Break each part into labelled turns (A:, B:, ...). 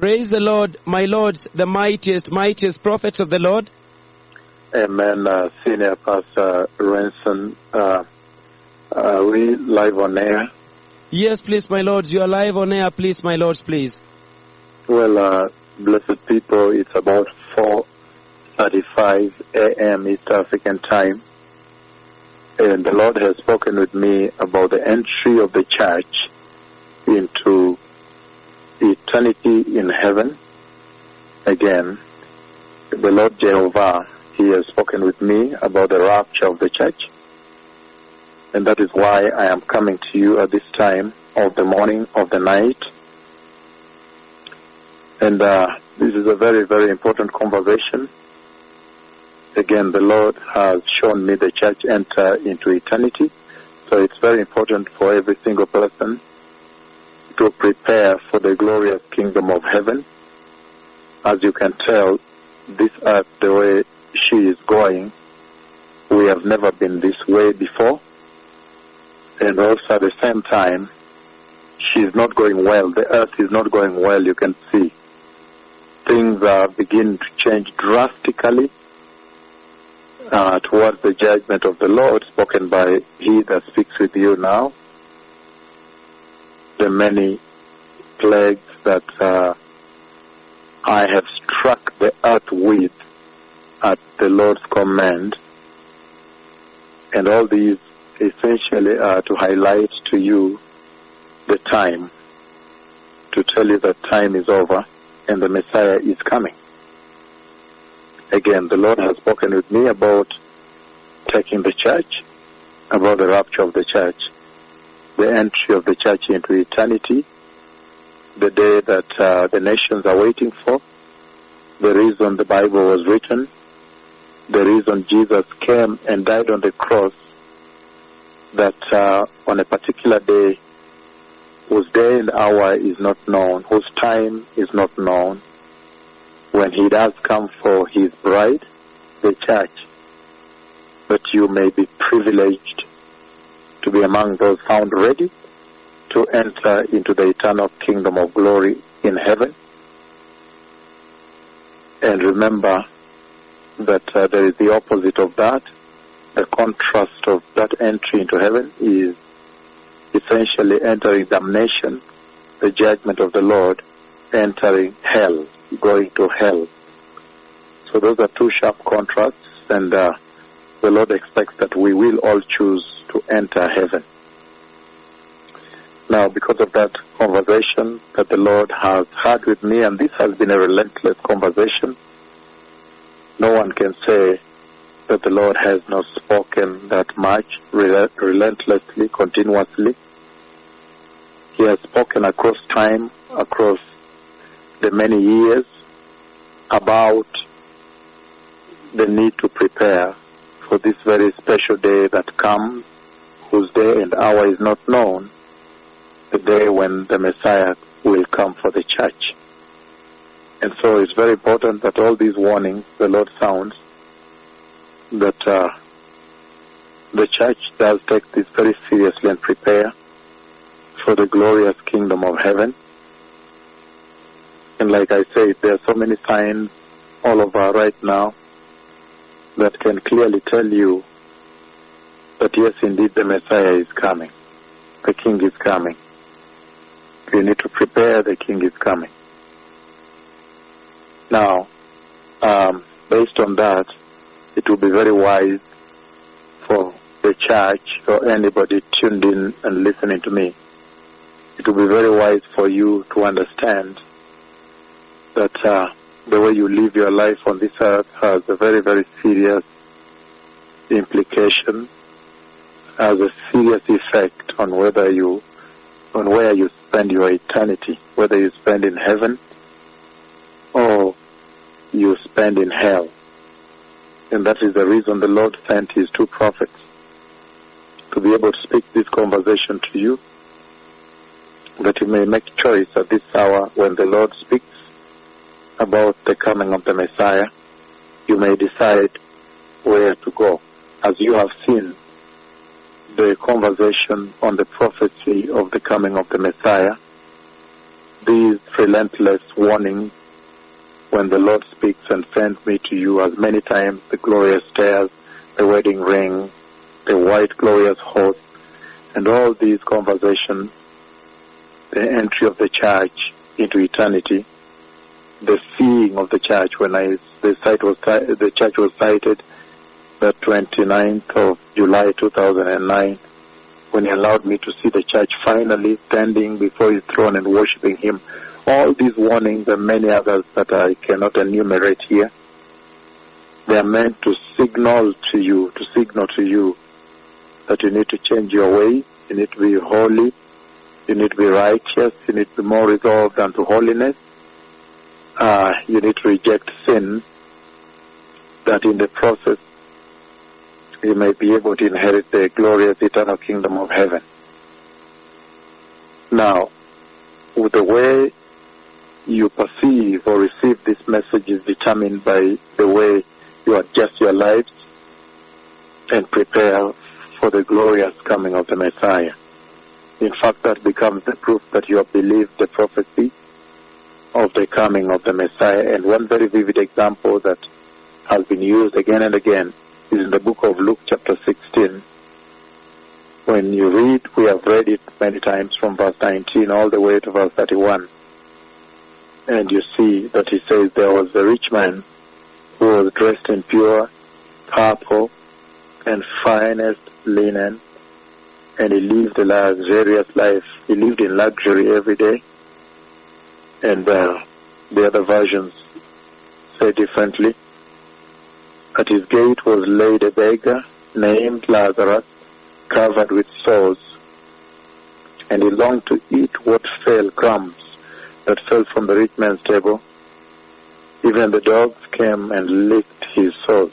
A: Praise the Lord, my lords, the mightiest, mightiest prophets of the Lord.
B: Amen. Uh, Senior Pastor Ranson, uh, uh, we live on air.
A: Yes, please, my lords, you are live on air, please, my lords, please.
B: Well, uh, blessed people, it's about 4.35 a.m. East African time. And the Lord has spoken with me about the entry of the church into eternity in heaven. Again, the Lord Jehovah, He has spoken with me about the rapture of the church. And that is why I am coming to you at this time of the morning, of the night. And uh, this is a very, very important conversation. Again, the Lord has shown me the church enter into eternity. So it's very important for every single person to prepare for the glorious kingdom of heaven. As you can tell, this earth, the way she is going, we have never been this way before. And also at the same time, she is not going well. The earth is not going well, you can see. Things are beginning to change drastically uh, towards the judgment of the Lord spoken by He that speaks with you now. The many plagues that uh, I have struck the earth with at the Lord's command. And all these essentially are to highlight to you the time, to tell you that time is over and the Messiah is coming. Again, the Lord has spoken with me about taking the church, about the rapture of the church, the entry of the church into eternity, the day that uh, the nations are waiting for, the reason the Bible was written, the reason Jesus came and died on the cross, that uh, on a particular day, whose day and hour is not known, whose time is not known, when he does come for his bride, the church, that you may be privileged to be among those found ready to enter into the eternal kingdom of glory in heaven. And remember that uh, there is the opposite of that. The contrast of that entry into heaven is essentially entering damnation, the judgment of the Lord, entering hell, going to hell. So those are two sharp contrasts, and uh, the Lord expects that we will all choose to enter heaven. Now, because of that conversation that the Lord has had with me, and this has been a relentless conversation, no one can say that the Lord has not spoken that much, rel- relentlessly, continuously. He has spoken across time, across the many years, about the need to prepare for this very special day that comes, whose day and hour is not known, the day when the Messiah will come for the church. And so it's very important that all these warnings the Lord sounds, that uh, the church does take this very seriously and prepare for the glorious kingdom of heaven. And like I said, there are so many signs all over right now that can clearly tell you that yes, indeed, the Messiah is coming. The King is coming. You need to prepare, the King is coming. Now, um, based on that, it will be very wise for the church or anybody tuned in and listening to me. It will be very wise for you to understand that uh, the way you live your life on this earth has a very, very serious implication, has a serious effect on whether you, on where you spend your eternity, whether you spend in heaven or you spend in hell. And that is the reason the Lord sent his two prophets to be able to speak this conversation to you, that you may make choice at this hour when the Lord speaks about the coming of the Messiah, you may decide where to go. As you have seen the conversation on the prophecy of the coming of the Messiah, these relentless warnings when the Lord speaks and sends me to you as many times the glorious stairs, the wedding ring, the white glorious horse, and all these conversations, the entry of the church into eternity, the seeing of the church when I, the site was, the church was sighted the 29th of July 2009 when he allowed me to see the church finally standing before his throne and worshiping him. All these warnings and many others that I cannot enumerate here, they are meant to signal to you, to signal to you that you need to change your way, you need to be holy, you need to be righteous, you need to be more resolved unto holiness, uh, you need to reject sin, that in the process you may be able to inherit the glorious eternal kingdom of heaven. Now, with the way you perceive or receive this message is determined by the way you adjust your lives and prepare for the glorious coming of the Messiah. In fact, that becomes the proof that you have believed the prophecy of the coming of the Messiah. And one very vivid example that has been used again and again is in the book of Luke chapter 16. When you read, we have read it many times from verse 19 all the way to verse 31. And you see that he says there was a rich man who was dressed in pure purple and finest linen, and he lived a luxurious life. He lived in luxury every day. And uh, the other versions say differently. At his gate was laid a beggar named Lazarus, covered with sores, and he longed to eat what fell crumbs that fell from the rich man's table. Even the dogs came and licked his sores.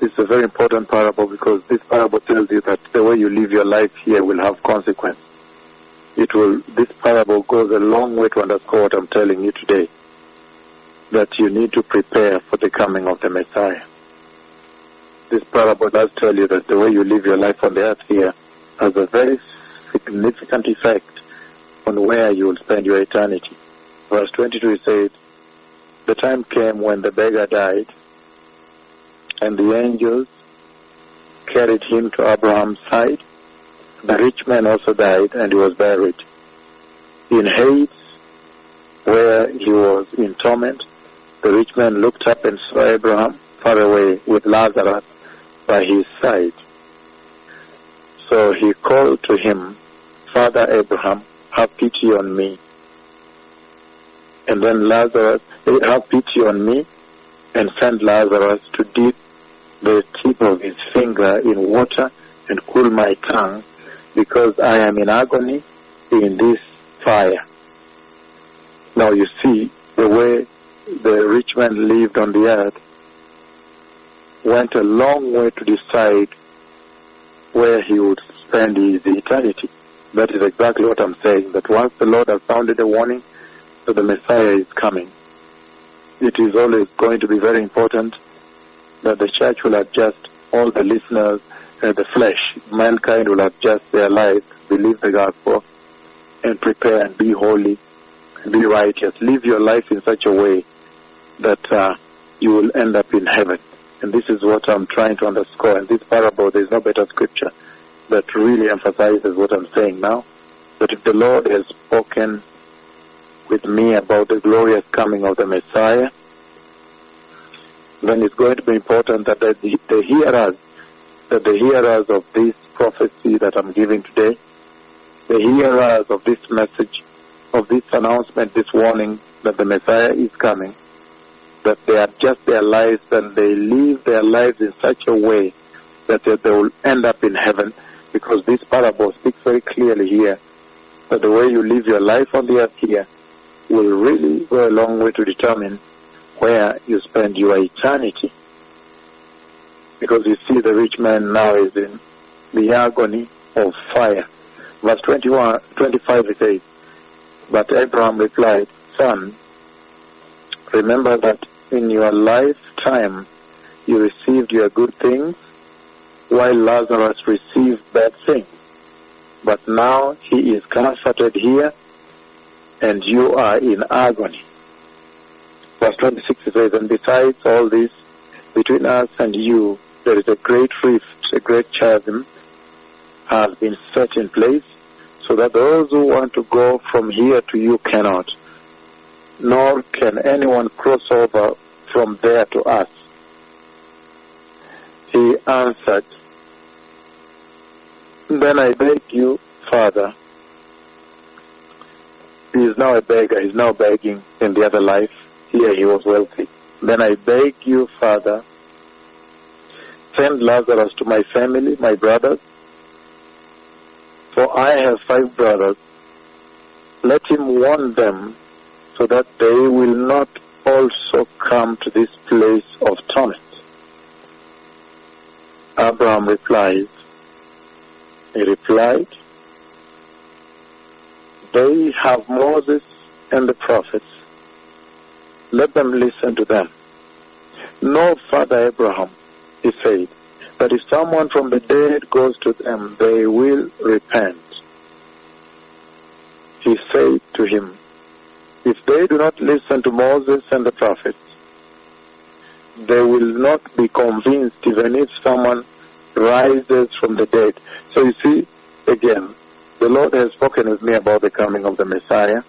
B: This is a very important parable because this parable tells you that the way you live your life here will have consequence. It will, this parable goes a long way to underscore what I'm telling you today. That you need to prepare for the coming of the Messiah. This parable does tell you that the way you live your life on the earth here has a very significant effect on where you will spend your eternity. Verse 22 says, The time came when the beggar died, and the angels carried him to Abraham's side. The rich man also died, and he was buried. In Hades, where he was in torment, the rich man looked up and saw Abraham far away with Lazarus by his side. So he called to him, Father Abraham, have pity on me. And then Lazarus, have pity on me and send Lazarus to dip the tip of his finger in water and cool my tongue because I am in agony in this fire. Now you see the way the rich man lived on the earth went a long way to decide where he would spend his eternity. That is exactly what I'm saying, that once the Lord has sounded a warning that the Messiah is coming, it is always going to be very important that the church will adjust all the listeners, uh, the flesh, mankind will adjust their lives, believe the gospel, and prepare and be holy, and be righteous. Live your life in such a way that uh, you will end up in heaven. And this is what I'm trying to underscore. In this parable, there's no better scripture that really emphasizes what I'm saying now. That if the Lord has spoken with me about the glorious coming of the Messiah, then it's going to be important that the, the hearers, that the hearers of this prophecy that I'm giving today, the hearers of this message, of this announcement, this warning that the Messiah is coming, that they adjust their lives and they live their lives in such a way that they, they will end up in heaven because this parable speaks very clearly here that the way you live your life on the earth here will really go a long way to determine where you spend your eternity. Because you see the rich man now is in the agony of fire. Verse 21, 25 it says, But Abraham replied, Son, remember that in your lifetime you received your good things, while Lazarus received bad things. But now he is comforted here, and you are in agony. Verse 26 says, And besides all this, between us and you, there is a great rift, a great chasm has been set in place, so that those who want to go from here to you cannot, nor can anyone cross over from there to us. He answered, Then I beg you, Father, he is now a beggar, he's now begging in the other life. Here he was wealthy. Then I beg you, Father, send Lazarus to my family, my brothers, for I have five brothers. Let him warn them so that they will not also come to this place of torment. Abraham replies, he replied, they have Moses and the prophets. Let them listen to them. No, Father Abraham, he said, but if someone from the dead goes to them, they will repent. He said to him, If they do not listen to Moses and the prophets, they will not be convinced even if someone rises from the dead. So you see, again, the Lord has spoken with me about the coming of the Messiah.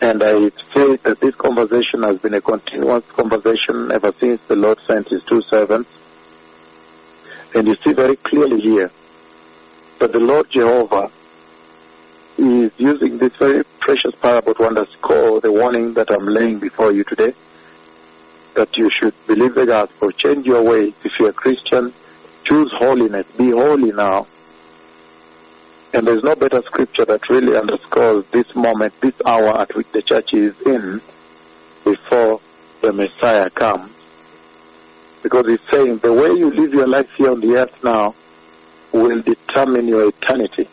B: And I say that this conversation has been a continuous conversation ever since the Lord sent his two servants. And you see very clearly here that the Lord Jehovah is using this very precious parable to underscore the warning that I'm laying before you today. That you should believe the gospel, change your ways. If you're a Christian, choose holiness, be holy now. And there's no better scripture that really underscores this moment, this hour at which the church is in before the Messiah comes. Because it's saying the way you live your life here on the earth now will determine your eternity.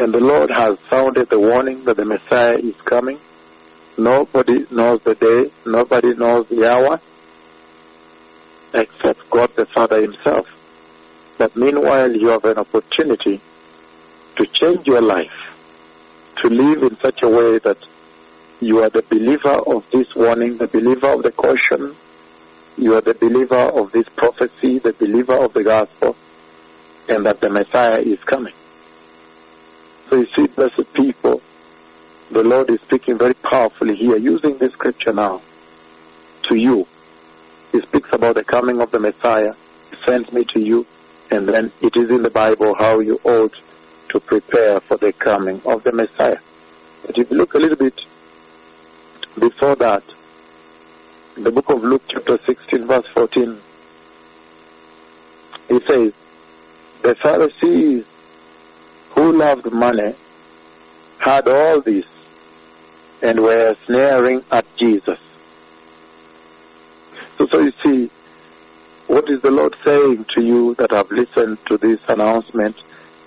B: And the Lord has sounded the warning that the Messiah is coming. Nobody knows the day, nobody knows the hour, except God the Father Himself. But meanwhile, you have an opportunity to change your life, to live in such a way that you are the believer of this warning, the believer of the caution, you are the believer of this prophecy, the believer of the gospel, and that the Messiah is coming. So you see, blessed people, the Lord is speaking very powerfully here, using this scripture now to you. He speaks about the coming of the Messiah. He sends me to you, and then it is in the Bible how you ought to prepare for the coming of the Messiah. But if you look a little bit before that, in the book of Luke chapter 16 verse 14, he says, the Pharisees who loved money had all this and were sneering at Jesus. So, so you see, what is the Lord saying to you that have listened to this announcement,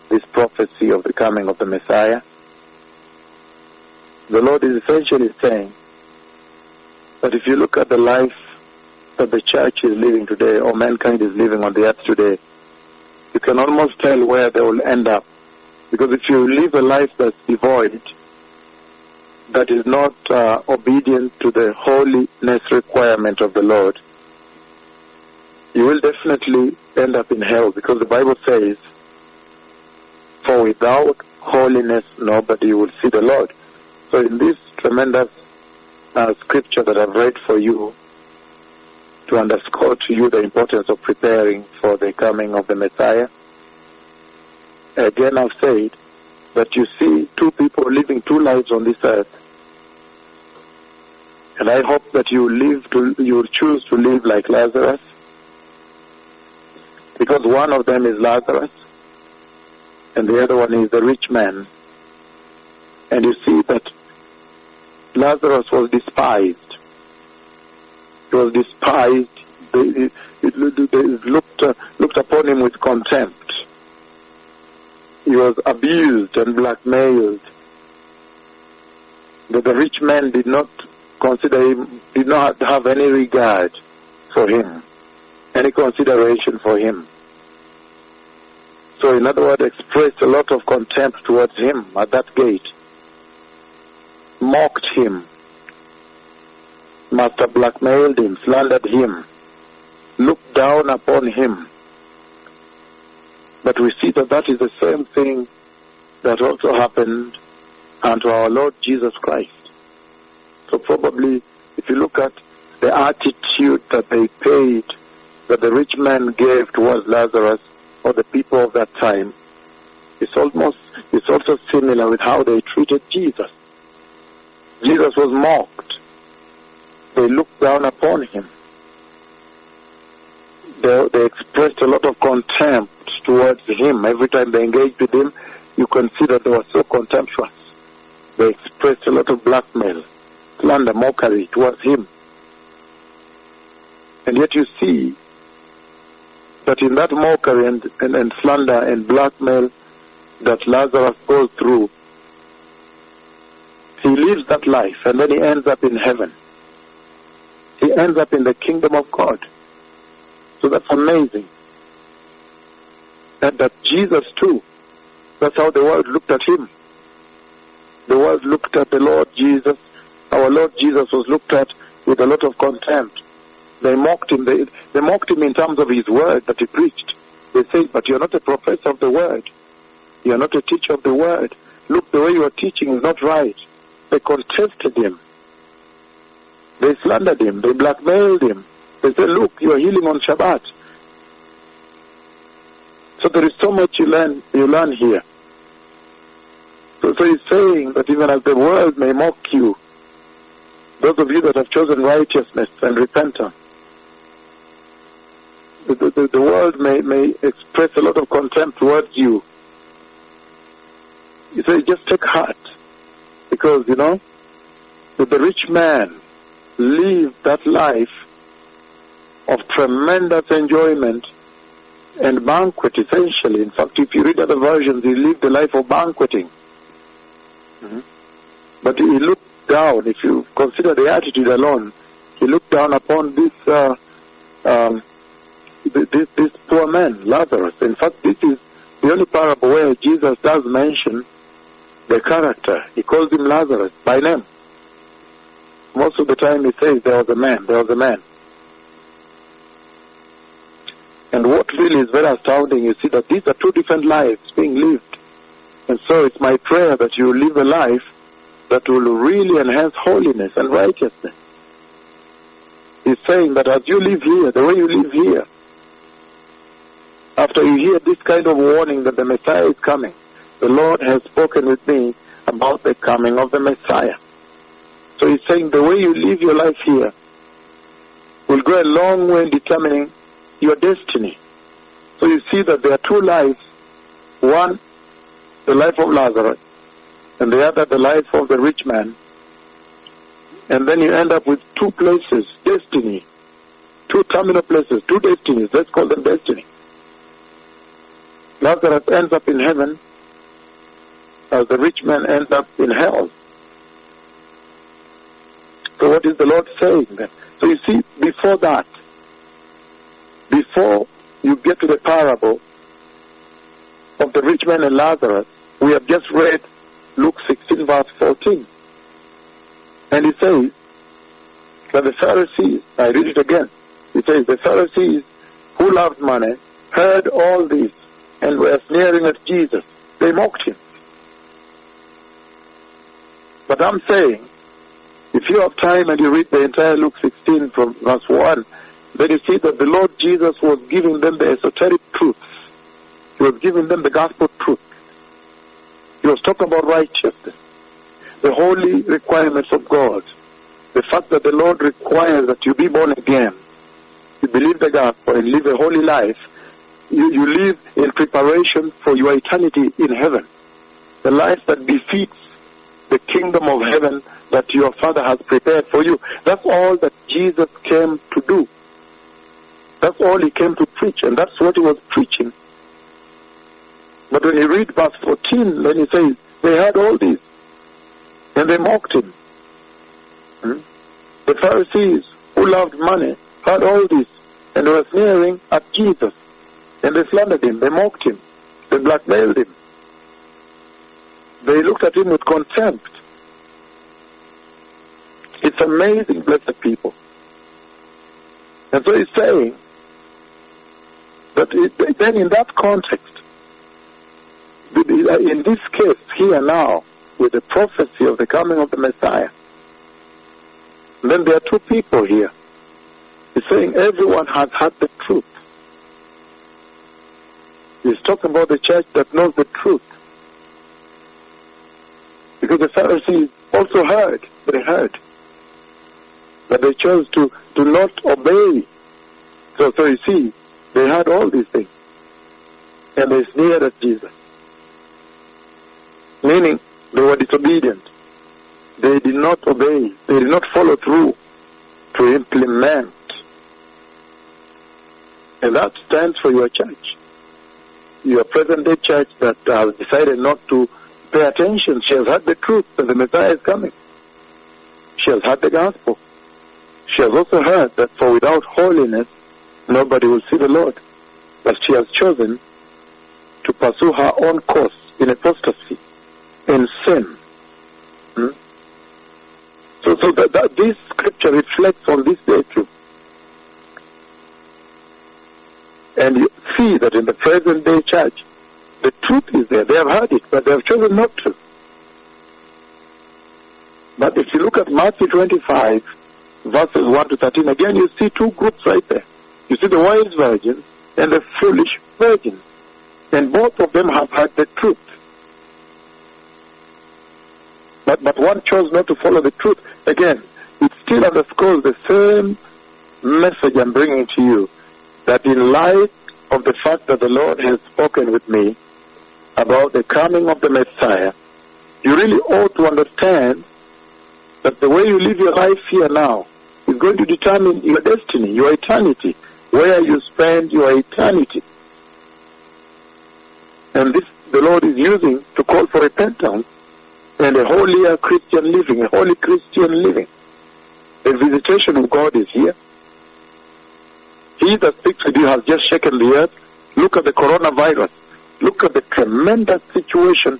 B: this prophecy of the coming of the Messiah? The Lord is essentially saying that if you look at the life that the church is living today, or mankind is living on the earth today, you can almost tell where they will end up. Because if you live a life that's devoid, that is not uh, obedient to the holiness requirement of the Lord, you will definitely end up in hell because the Bible says, For without holiness nobody will see the Lord. So in this tremendous uh, scripture that I've read for you, to underscore to you the importance of preparing for the coming of the Messiah, again I've said that you see two people living two lives on this earth. And I hope that you live to, you choose to live like Lazarus, because one of them is Lazarus, and the other one is the rich man. And you see that Lazarus was despised. He was despised. They, they, looked, looked upon him with contempt. He was abused and blackmailed. But the rich man did not consider him, did not have any regard for him, any consideration for him. So in other words, expressed a lot of contempt towards him at that gate, mocked him, must have blackmailed him, slandered him, looked down upon him. But we see that that is the same thing that also happened unto our Lord Jesus Christ. So probably, if you look at the attitude that they paid, that the rich man gave towards Lazarus or the people of that time, it's almost, it's also similar with how they treated Jesus. Jesus was mocked. They looked down upon him. They, they expressed a lot of contempt towards him. Every time they engaged with him, you can see that they were so contemptuous. They expressed a lot of blackmail, slander, mockery towards him. And yet you see that in that mockery and, and, and slander and blackmail that Lazarus goes through, he lives that life and then he ends up in heaven. He ends up in the kingdom of God. So that's amazing. And that Jesus too, that's how the world looked at him. The world looked at the Lord Jesus. Our Lord Jesus was looked at with a lot of contempt. They mocked him. They, they mocked him in terms of his word that he preached. They said, but you're not a professor of the word. You're not a teacher of the word. Look, the way you are teaching is not right. They contested him. They slandered him. They blackmailed him. They said, look, you are healing on Shabbat. So there is so much you learn, you learn here. So, so he's saying that even as the world may mock you, those of you that have chosen righteousness and repentance, the, the, the world may, may express a lot of contempt towards you. He says, just take heart. Because, you know, the, the rich man lived that life of tremendous enjoyment and banquet, essentially. In fact, if you read other versions, he lived a life of banqueting. Mm-hmm. But he looked down, if you consider the attitude alone, he looked down upon this, uh, um, this, poor man, Lazarus. In fact, this is the only parable where Jesus does mention the character. He calls him Lazarus by name. Most of the time he says there was a man, there was a man. And what really is very astounding, you see that these are two different lives being lived. And so it's my prayer that you live a life that will really enhance holiness and righteousness. He's saying that as you live here, the way you live here, after you hear this kind of warning that the Messiah is coming, the Lord has spoken with me about the coming of the Messiah. So he's saying the way you live your life here will go a long way in determining your destiny. So you see that there are two lives. One, the life of Lazarus, and the other, the life of the rich man. And then you end up with two places, destiny. Two terminal places, two destinies. Let's call them destiny. Lazarus ends up in heaven, as the rich man ends up in hell. So what is the Lord saying then? So you see, before that, before you get to the parable of the rich man and Lazarus, we have just read Luke 16 verse 14. And he says that the Pharisees, I read it again, he says, the Pharisees who loved money heard all this and were sneering at Jesus. They mocked him. But I'm saying, if you have time and you read the entire Luke 16 from verse 1, then you see that the Lord Jesus was giving them the esoteric truths. He was giving them the gospel truth. He was talking about righteousness, the holy requirements of God, the fact that the Lord requires that you be born again, you believe the gospel and live a holy life. You, you live in preparation for your eternity in heaven, the life that befits the kingdom of heaven that your Father has prepared for you. That's all that Jesus came to do. That's all he came to preach, and that's what he was preaching. But when you read verse 14, then he says, they had all this, and they mocked him. Hmm? The Pharisees, who loved money, had all this, and were sneering at Jesus, and they slandered him, they mocked him. They blackmailed him. They looked at him with contempt. It's amazing, blessed people. And so he's saying that it, then in that context, uh, in this case, here now, with the prophecy of the coming of the Messiah, then there are two people here. He's saying everyone has had the truth. He's talking about the church that knows the truth. Because the Pharisees also heard, they heard. But they chose to, to not obey. So, so you see, they had all these things. And they sneered at Jesus. Meaning, they were disobedient. They did not obey. They did not follow through to implement. And that stands for your church. Your present day church that has decided not to pay attention. She has heard the truth that the Messiah is coming. She has heard the gospel. She has also heard that for without holiness, nobody will see the Lord. But she has chosen to pursue her own course in apostasy, in sin. Hmm? So, so that, that this scripture reflects on this day too. And you see that in the present day church, the truth is there. They have heard it, but they have chosen not to. But if you look at Matthew 25, verses 1 to 13, again you see two groups right there. You see the wise virgins and the foolish virgins. And both of them have heard the truth. But, but one chose not to follow the truth. Again, it still underscores the same message I'm bringing to you. That in light of the fact that the Lord has spoken with me about the coming of the Messiah, you really ought to understand that the way you live your life here now is going to determine your destiny, your eternity, where you spend your eternity. And this the Lord is using to call for repentance and a holier Christian living, a holy Christian living. The visitation of God is here. He that speaks with you has just shaken the earth. Look at the coronavirus. Look at the tremendous situation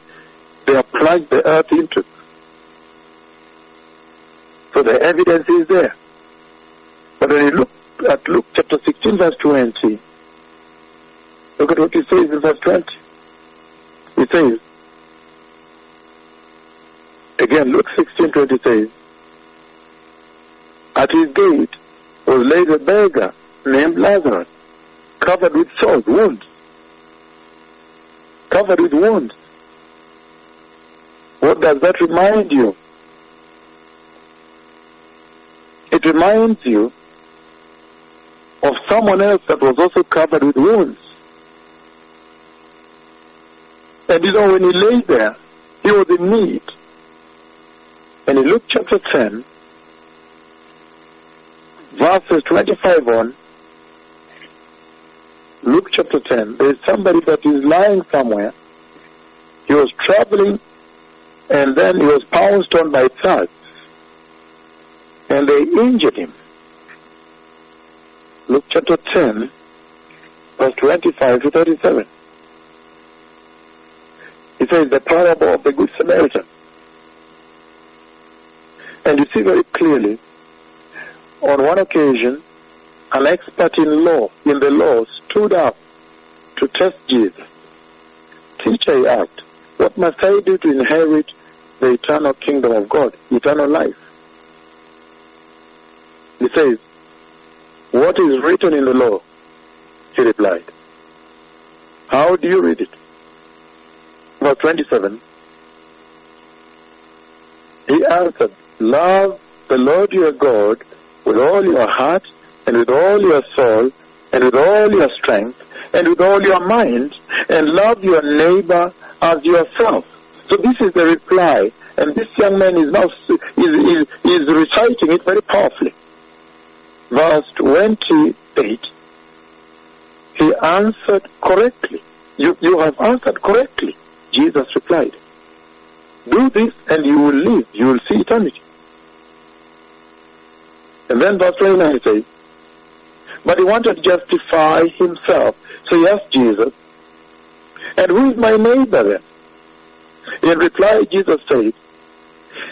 B: they have plunged the earth into. So the evidence is there. But when you look at Luke chapter 16 verse 20, look at what he says in verse 20. He says, again, Luke 16 20 says, At his gate was laid a beggar named Lazarus, covered with sores, wounds. Covered with wounds. What does that remind you? It reminds you of someone else that was also covered with wounds. And you know, when he lay there, he was in need. And in Luke chapter 10, verses 25 on, Luke chapter 10, there is somebody that is lying somewhere. He was traveling and then he was pounced on by thugs. And they injured him. Luke chapter 10, verse 25 to 37. He says the parable of the Good Samaritan. And you see very clearly, on one occasion, an expert in law, in the law, stood up to test Jesus. Teacher, he asked, what must I do to inherit the eternal kingdom of God, eternal life? He says, what is written in the law? He replied. How do you read it? Verse 27. He answered, Love the Lord your God with all your heart and with all your soul and with all your strength and with all your mind and love your neighbor as yourself. So this is the reply and this young man is now is, is, is reciting it very powerfully. Verse 28, he answered correctly. You, you have answered correctly. Jesus replied, do this and you will live. You will see eternity. And then verse 29 says, but he wanted to justify himself. So he asked Jesus, And who is my neighbor then? In reply, Jesus said,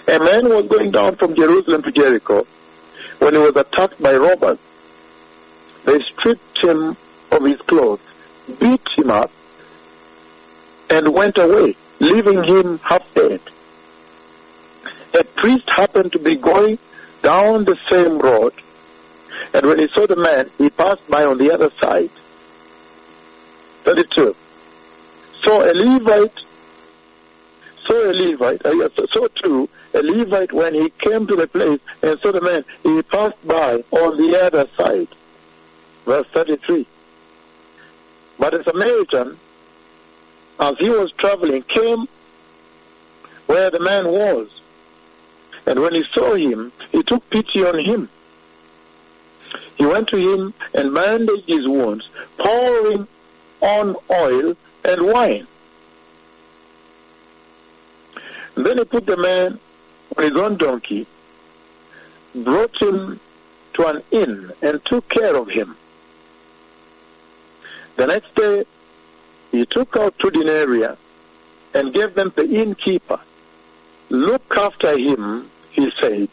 B: A man was going down from Jerusalem to Jericho when he was attacked by robbers. They stripped him of his clothes, beat him up, and went away, leaving him half dead. A priest happened to be going down the same road, and when he saw the man, he passed by on the other side. 32. So a Levite, so a Levite, uh, so too, a Levite, when he came to the place and saw the man, he passed by on the other side. Verse 33. But a Samaritan, as he was traveling, came where the man was. And when he saw him, he took pity on him. He went to him and bandaged his wounds, pouring on oil and wine. And then he put the man on his own donkey, brought him to an inn, and took care of him. The next day, he took out two denarii and gave them to the innkeeper. Look after him, he said,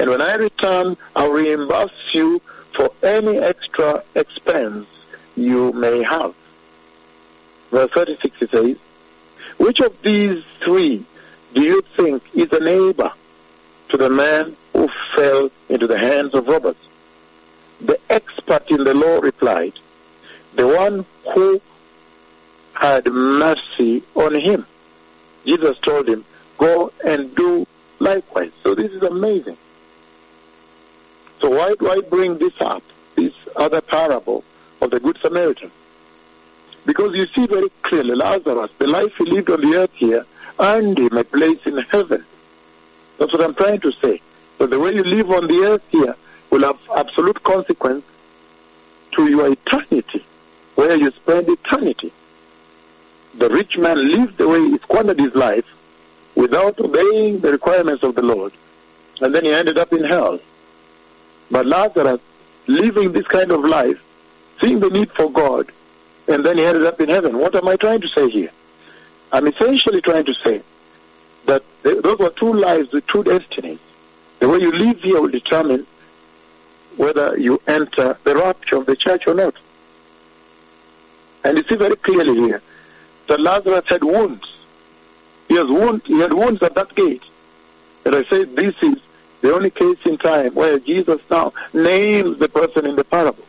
B: and when I return, I'll reimburse you for any extra expense you may have. Verse 36 it says, Which of these three do you think is a neighbor to the man who fell into the hands of robbers? The expert in the law replied, The one who had mercy on him. Jesus told him, Go and do likewise. So this is amazing. So why do I bring this up, this other parable of the Good Samaritan? Because you see very clearly Lazarus, the life he lived on the earth here, earned him a place in heaven. That's what I'm trying to say. So the way you live on the earth here will have absolute consequence to your eternity, where you spend eternity. The rich man lived the way he squandered his life without obeying the requirements of the Lord, and then he ended up in hell. But Lazarus, living this kind of life, seeing the need for God, and then he ended up in heaven. What am I trying to say here? I'm essentially trying to say that those were two lives with two destinies. The way you live here will determine whether you enter the rapture of the church or not. And you see very clearly here that Lazarus had wounds. He has wounds. He had wounds at that gate. And I say this is the only case in time where Jesus now names the person in the parable.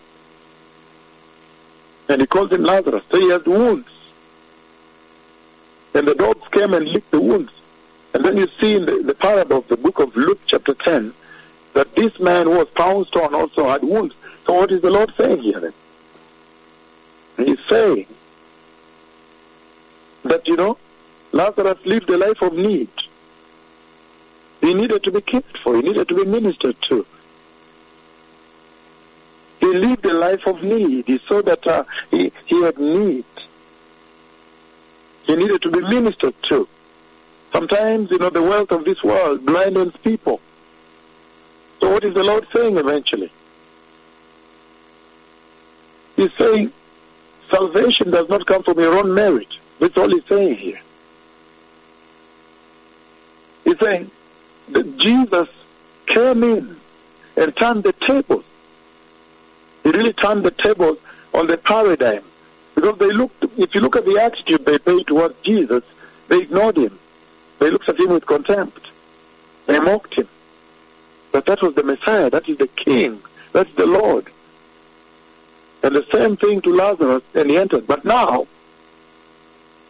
B: And he calls him Lazarus. So he has wounds. And the dogs came and licked the wounds. And then you see in the, the parable of the book of Luke chapter 10 that this man was pounced on also had wounds. So what is the Lord saying here then? He's saying that, you know, Lazarus lived a life of need. He needed to be cared for. He needed to be ministered to. He lived a life of need. He saw that uh, he, he had need. He needed to be ministered to. Sometimes, you know, the wealth of this world blinds people. So what is the Lord saying eventually? He's saying salvation does not come from your own merit. That's all he's saying here. He's saying Jesus came in and turned the tables. He really turned the tables on the paradigm. Because they looked, if you look at the attitude they paid towards Jesus, they ignored him. They looked at him with contempt. They mocked him. But that was the Messiah, that is the King, that's the Lord. And the same thing to Lazarus, and he entered. But now,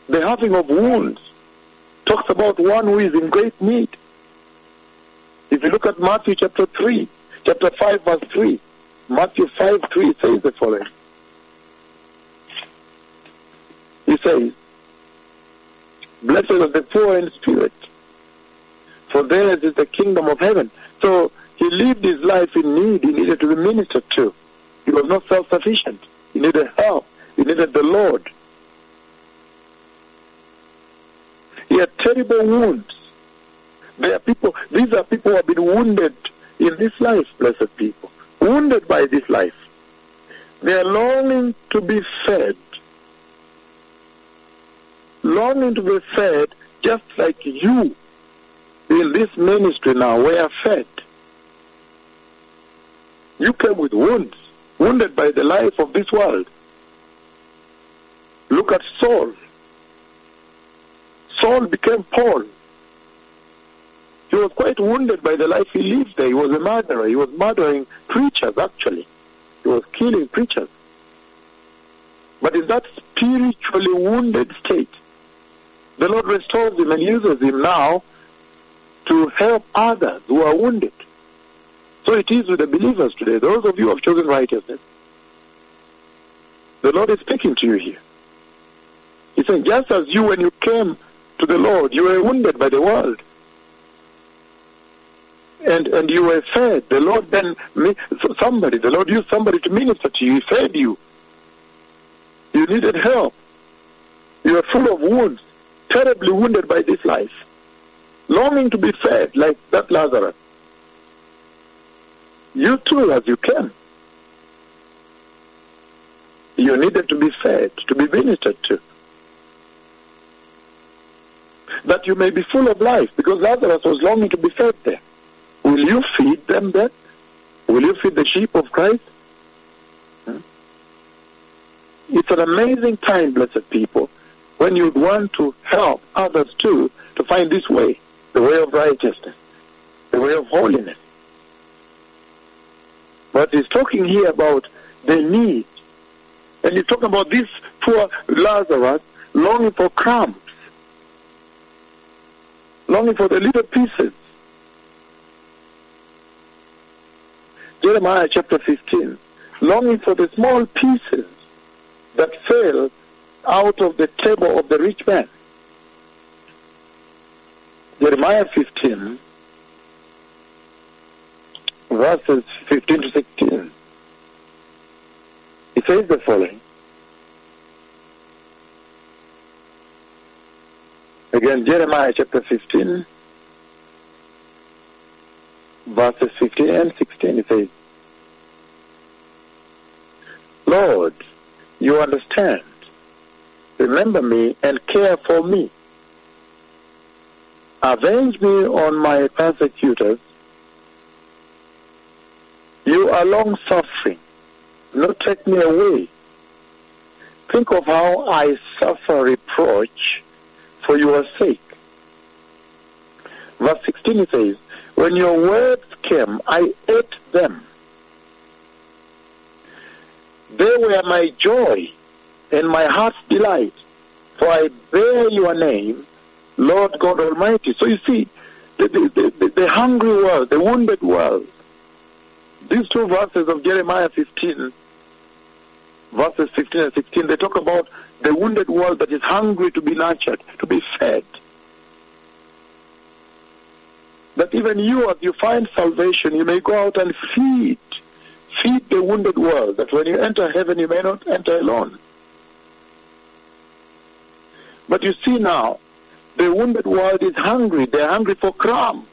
B: the having of wounds talks about one who is in great need. If you look at Matthew chapter 3, chapter 5, verse 3, Matthew 5, 3 says the following. He says, Blessed are the poor in spirit, for theirs is the kingdom of heaven. So he lived his life in need. He needed to be ministered to. He was not self-sufficient. He needed help. He needed the Lord. He had terrible wounds. There are people, these are people who have been wounded in this life, blessed people. Wounded by this life. They are longing to be fed. longing to be fed just like you in this ministry now we are fed. You came with wounds, wounded by the life of this world. Look at Saul. Saul became Paul. He was quite wounded by the life he lived there. He was a murderer. He was murdering preachers, actually. He was killing preachers. But in that spiritually wounded state, the Lord restores him and uses him now to help others who are wounded. So it is with the believers today, those of you who have chosen righteousness. The Lord is speaking to you here. He's saying, just as you, when you came to the Lord, you were wounded by the world. And, and you were fed. The Lord then, somebody, the Lord used somebody to minister to you. He fed you. You needed help. You were full of wounds, terribly wounded by this life, longing to be fed like that Lazarus. You too, as you can. you needed to be fed, to be ministered to. That you may be full of life, because Lazarus was longing to be fed there. Will you feed them that? Will you feed the sheep of Christ? Hmm? It's an amazing time, blessed people, when you want to help others too to find this way, the way of righteousness, the way of holiness. But he's talking here about the need. And he's talking about this poor Lazarus longing for crumbs, longing for the little pieces. Jeremiah chapter 15, longing for the small pieces that fell out of the table of the rich man. Jeremiah 15, verses 15 to 16. It says the following. Again, Jeremiah chapter 15, verses 15 and 16, it says, Lord, you understand. Remember me and care for me. Avenge me on my persecutors. You are long suffering. Not take me away. Think of how I suffer reproach for your sake. Verse 16 it says, When your words came, I ate them. They were my joy and my heart's delight, for I bear your name, Lord God Almighty. So you see, the, the, the, the hungry world, the wounded world, these two verses of Jeremiah 15, verses 15 and 16, they talk about the wounded world that is hungry to be nurtured, to be fed. That even you, as you find salvation, you may go out and feed feed the wounded world, that when you enter heaven, you may not enter alone. But you see now, the wounded world is hungry. They're hungry for crumbs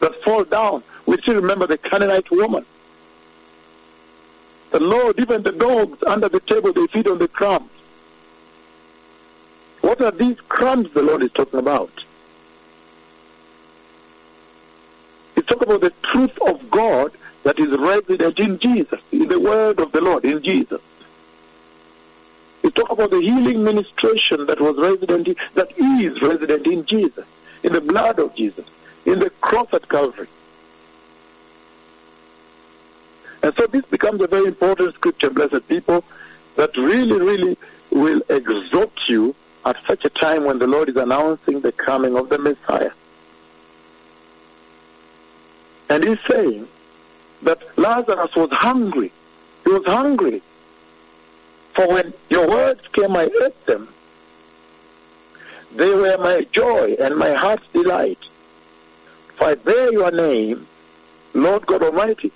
B: that fall down. We still remember the Canaanite woman. The Lord, even the dogs under the table, they feed on the crumbs. What are these crumbs the Lord is talking about? He's talking about the truth of God that is resident in Jesus, in the word of the Lord, in Jesus. We talk about the healing ministration that was resident, in, that is resident in Jesus, in the blood of Jesus, in the cross at Calvary. And so this becomes a very important scripture, blessed people, that really, really will exhort you at such a time when the Lord is announcing the coming of the Messiah. And he's saying that Lazarus was hungry. He was hungry. For when your words came, I ate them. They were my joy and my heart's delight. For I bear your name, Lord God Almighty.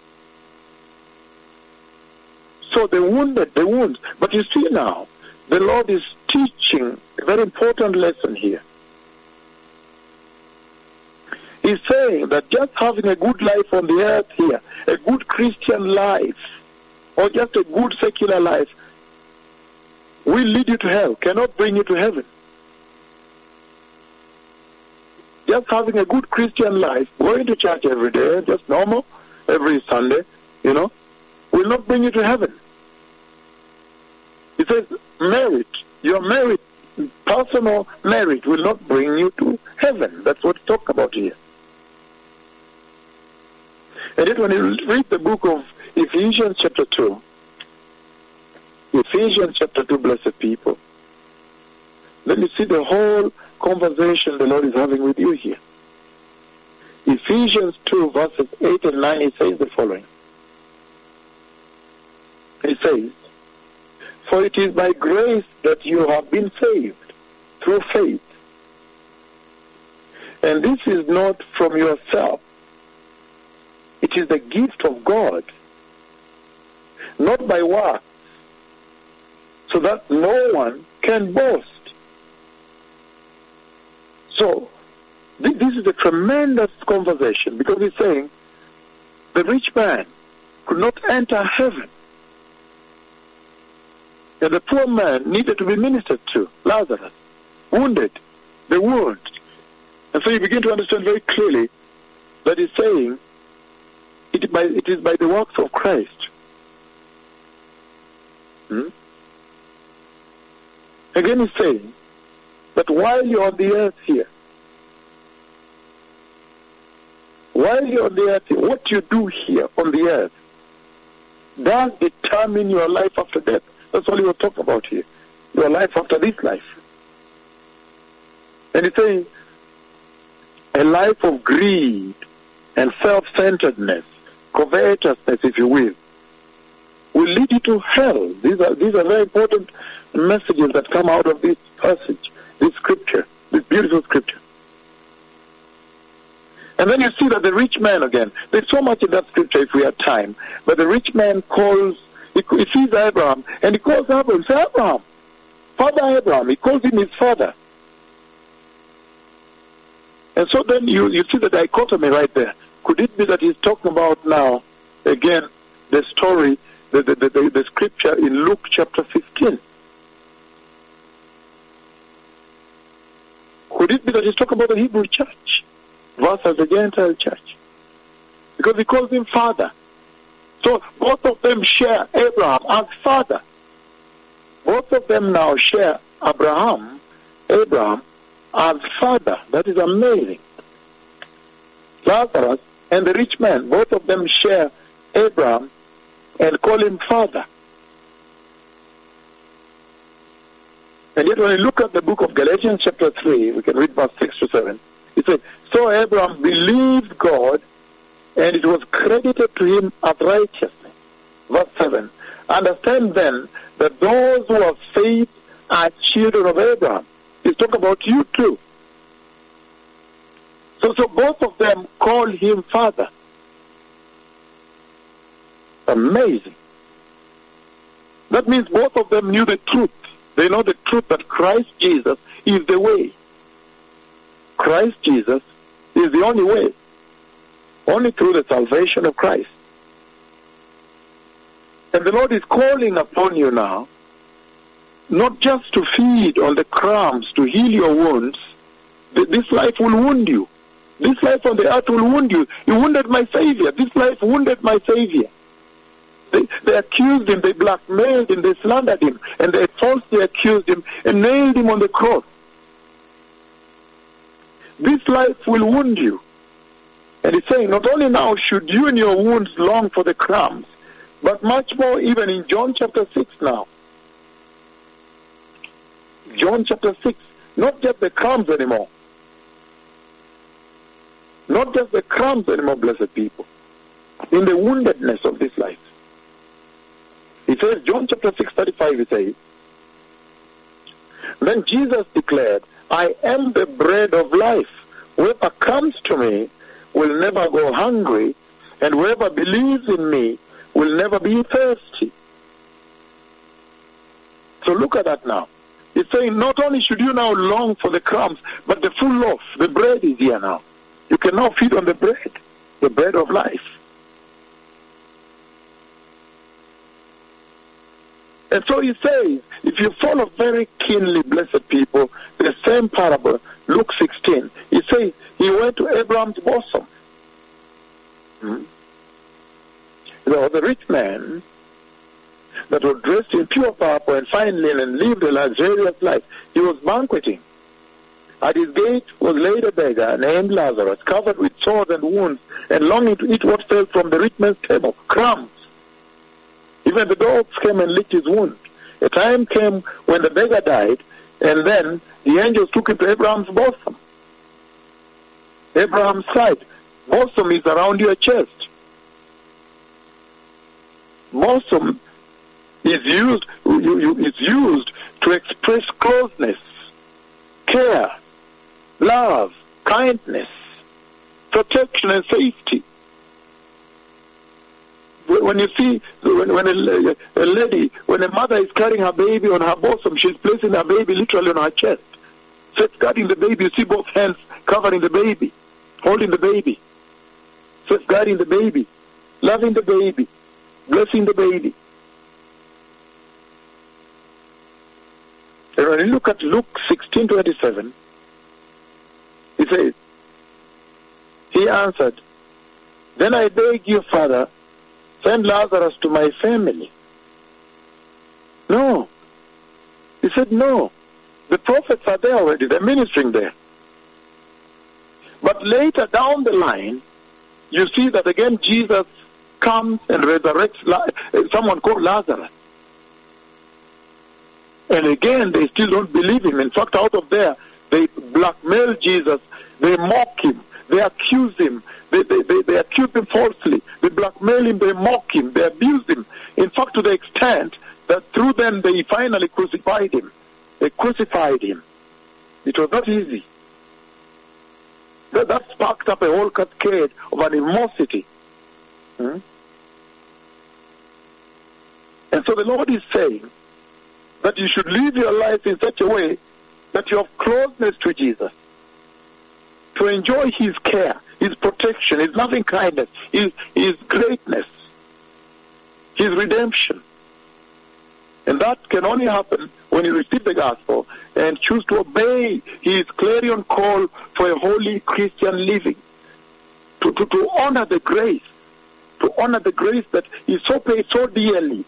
B: So the wounded, the wounds. But you see now, the Lord is teaching a very important lesson here. He's saying that just having a good life on the earth here, a good Christian life, or just a good secular life, will lead you to hell, cannot bring you to heaven. just having a good Christian life, going to church every day, just normal, every Sunday, you know, will not bring you to heaven. He says, merit, your merit, personal merit will not bring you to heaven. That's what he talked about here. And when you read the book of Ephesians chapter 2, Ephesians chapter 2, blessed people, then you see the whole conversation the Lord is having with you here. Ephesians 2, verses 8 and 9, he says the following. He says, For it is by grace that you have been saved, through faith. And this is not from yourself. It is the gift of God, not by works, so that no one can boast. So, this is a tremendous conversation because he's saying the rich man could not enter heaven. And the poor man needed to be ministered to, Lazarus, wounded, the wound. And so you begin to understand very clearly that he's saying it, by, it is by the works of Christ. Hmm? Again, he's saying that while you're on the earth here, while you're on the earth, here, what you do here on the earth does determine your life after death. That's all you were talking about here. Your life after this life. And he's saying a life of greed and self-centeredness, covetousness, if you will, will lead you to hell. These are these are very important messages that come out of this passage, this scripture, this beautiful scripture. And then you see that the rich man again, there's so much in that scripture if we had time, but the rich man calls, he, he sees Abraham, and he calls Abraham, say, Abraham, Father Abraham, he calls him his father. And so then you, you see the dichotomy right there. Could it be that he's talking about now, again, the story, the, the, the, the, scripture in Luke chapter 15? Could it be that he's talking about the Hebrew church versus the Gentile church? Because he calls him father. So both of them share Abraham as father. Both of them now share Abraham, Abraham as father. That is amazing. Lazarus and the rich man, both of them share Abraham and call him father. And yet when we look at the book of Galatians chapter 3, we can read verse 6 to 7. It says, So Abraham believed God, and it was credited to him as righteousness. Verse 7. Understand then that those who have faith are children of Abraham. He's talking about you too. So, so both of them call him father. Amazing. That means both of them knew the truth. They know the truth that Christ Jesus is the way. Christ Jesus is the only way. Only through the salvation of Christ. And the Lord is calling upon you now, not just to feed on the crumbs, to heal your wounds. This life will wound you. This life on the earth will wound you. You wounded my Savior. This life wounded my Savior. They, they accused him, they blackmailed him, they slandered him, and they falsely accused him and nailed him on the cross. This life will wound you. And he's saying, not only now should you and your wounds long for the crumbs, but much more even in John chapter 6 now. John chapter 6, not just the crumbs anymore. Not just the crumbs anymore, blessed people. In the woundedness of this life. He says, John chapter 6, 35, he says, Then Jesus declared, I am the bread of life. Whoever comes to me will never go hungry, and whoever believes in me will never be thirsty. So look at that now. He's saying not only should you now long for the crumbs, but the full loaf, the bread is here now. You can now feed on the bread, the bread of life. And so he says, if you follow very keenly, blessed people, the same parable, Luke 16, he says, he went to Abraham's bosom. Hmm? There was a rich man that was dressed in pure purple and fine linen, and lived a luxurious life. He was banqueting. At his gate was laid a beggar named Lazarus, covered with sores and wounds, and longing to eat what fell from the rich man's table, crumbs. Even the dogs came and licked his wound. A time came when the beggar died, and then the angels took him to Abraham's bosom. Abraham's side. Bosom is around your chest. Bosom is used you, you, is used to express closeness, care, love, kindness, protection, and safety. When you see, when, when a, a lady, when a mother is carrying her baby on her bosom, she's placing her baby literally on her chest, safeguarding the baby. You see both hands covering the baby, holding the baby, safeguarding the baby, loving the baby, blessing the baby. And when you look at Luke 16:27, he says, He answered, Then I beg you, Father, send Lazarus to my family. No. He said, No. The prophets are there already, they're ministering there. But later down the line, you see that again Jesus comes and resurrects someone called Lazarus. And again, they still don't believe him. In fact, out of there, they blackmail Jesus, they mock him, they accuse him, they, they, they, they accuse him falsely, they blackmail him, they mock him, they abuse him. In fact, to the extent that through them they finally crucified him. They crucified him. It was not easy. That, that sparked up a whole cascade of animosity. Hmm? And so the Lord is saying that you should live your life in such a way that you have closeness to Jesus, to enjoy His care, His protection, His loving kindness, His, His greatness, His redemption. And that can only happen when you receive the gospel and choose to obey His clarion call for a holy Christian living, to, to, to honor the grace, to honor the grace that so paid so dearly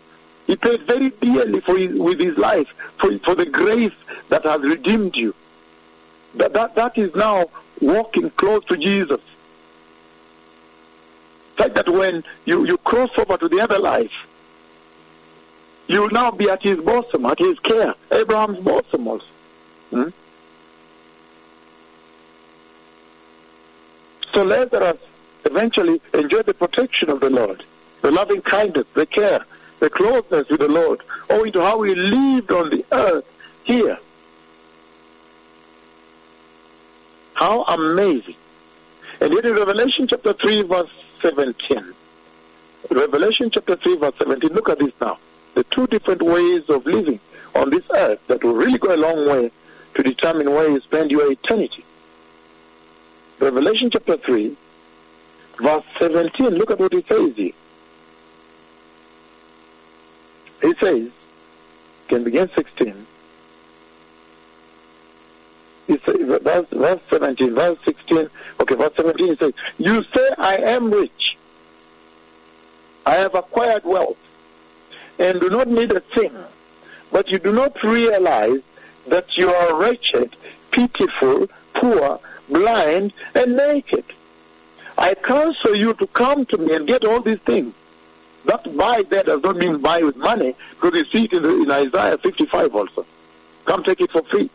B: he paid very dearly for his, with his life for, for the grace that has redeemed you. That, that, that is now walking close to Jesus. It's like that when you, you cross over to the other life, you will now be at his bosom, at his care, Abraham's bosom also. Hmm? So Lazarus eventually enjoyed the protection of the Lord, the loving kindness, the care, the closeness with the Lord, owing to how he lived on the earth here. How amazing. And yet in Revelation chapter 3 verse 17, Revelation chapter 3 verse 17, look at this now. The two different ways of living on this earth that will really go a long way to determine where you spend your eternity. Revelation chapter 3 verse 17, look at what it says here. He says, can begin 16. He says, verse, verse 17, verse 16, okay, verse 17, he says, You say, I am rich. I have acquired wealth and do not need a thing, but you do not realize that you are wretched, pitiful, poor, blind, and naked. I counsel you to come to me and get all these things. That buy there does not mean buy with money, because you see it in, the, in Isaiah 55 also. Come take it for free.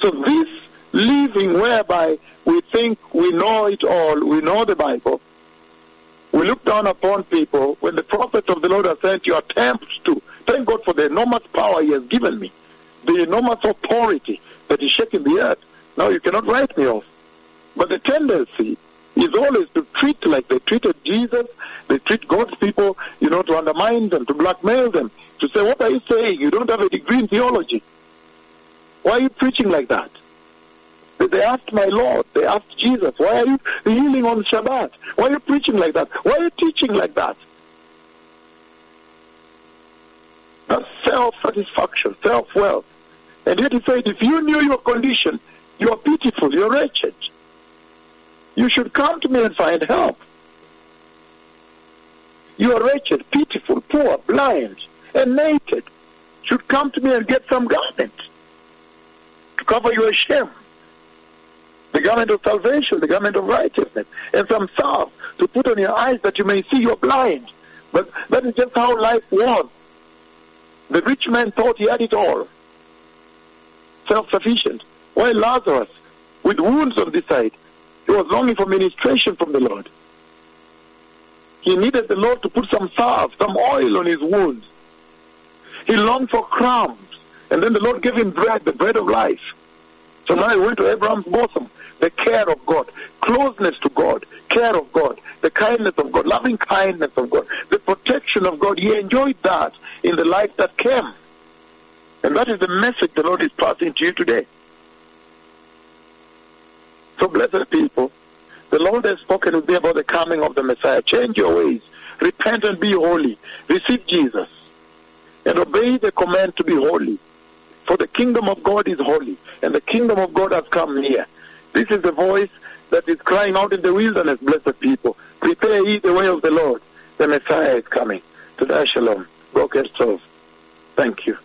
B: So this living whereby we think we know it all, we know the Bible, we look down upon people when the prophet of the Lord has sent you attempts to. Thank God for the enormous power he has given me, the enormous authority that is shaking the earth. Now you cannot write me off. But the tendency is always to treat like they treated Jesus. They treat God's people, you know, to undermine them, to blackmail them, to say, what are you saying? You don't have a degree in theology. Why are you preaching like that? They asked my Lord, they asked Jesus, why are you healing on Shabbat? Why are you preaching like that? Why are you teaching like that? That's self-satisfaction, self-wealth. And yet he said, if you knew your condition, You are pitiful. You're wretched. You should come to me and find help. You are wretched, pitiful, poor, blind, and naked. Should come to me and get some garment to cover your shame. The garment of salvation, the garment of righteousness, and some salve to put on your eyes that you may see you're blind. But that is just how life was. The rich man thought he had it all. Self-sufficient. While Lazarus, with wounds on this side, he was longing for ministration from the Lord. He needed the Lord to put some salve, some oil on his wounds. He longed for crumbs. And then the Lord gave him bread, the bread of life. So now he went to Abraham's bosom. The care of God, closeness to God, care of God, the kindness of God, loving kindness of God, the protection of God. He enjoyed that in the life that came. And that is the message the Lord is passing to you today. So, blessed people, the Lord has spoken me about the coming of the Messiah. Change your ways. Repent and be holy. Receive Jesus. And obey the command to be holy. For the kingdom of God is holy, and the kingdom of God has come near. This is the voice that is crying out in the wilderness, blessed people. Prepare ye the way of the Lord. The Messiah is coming. To thy shalom. Broken. Thank you.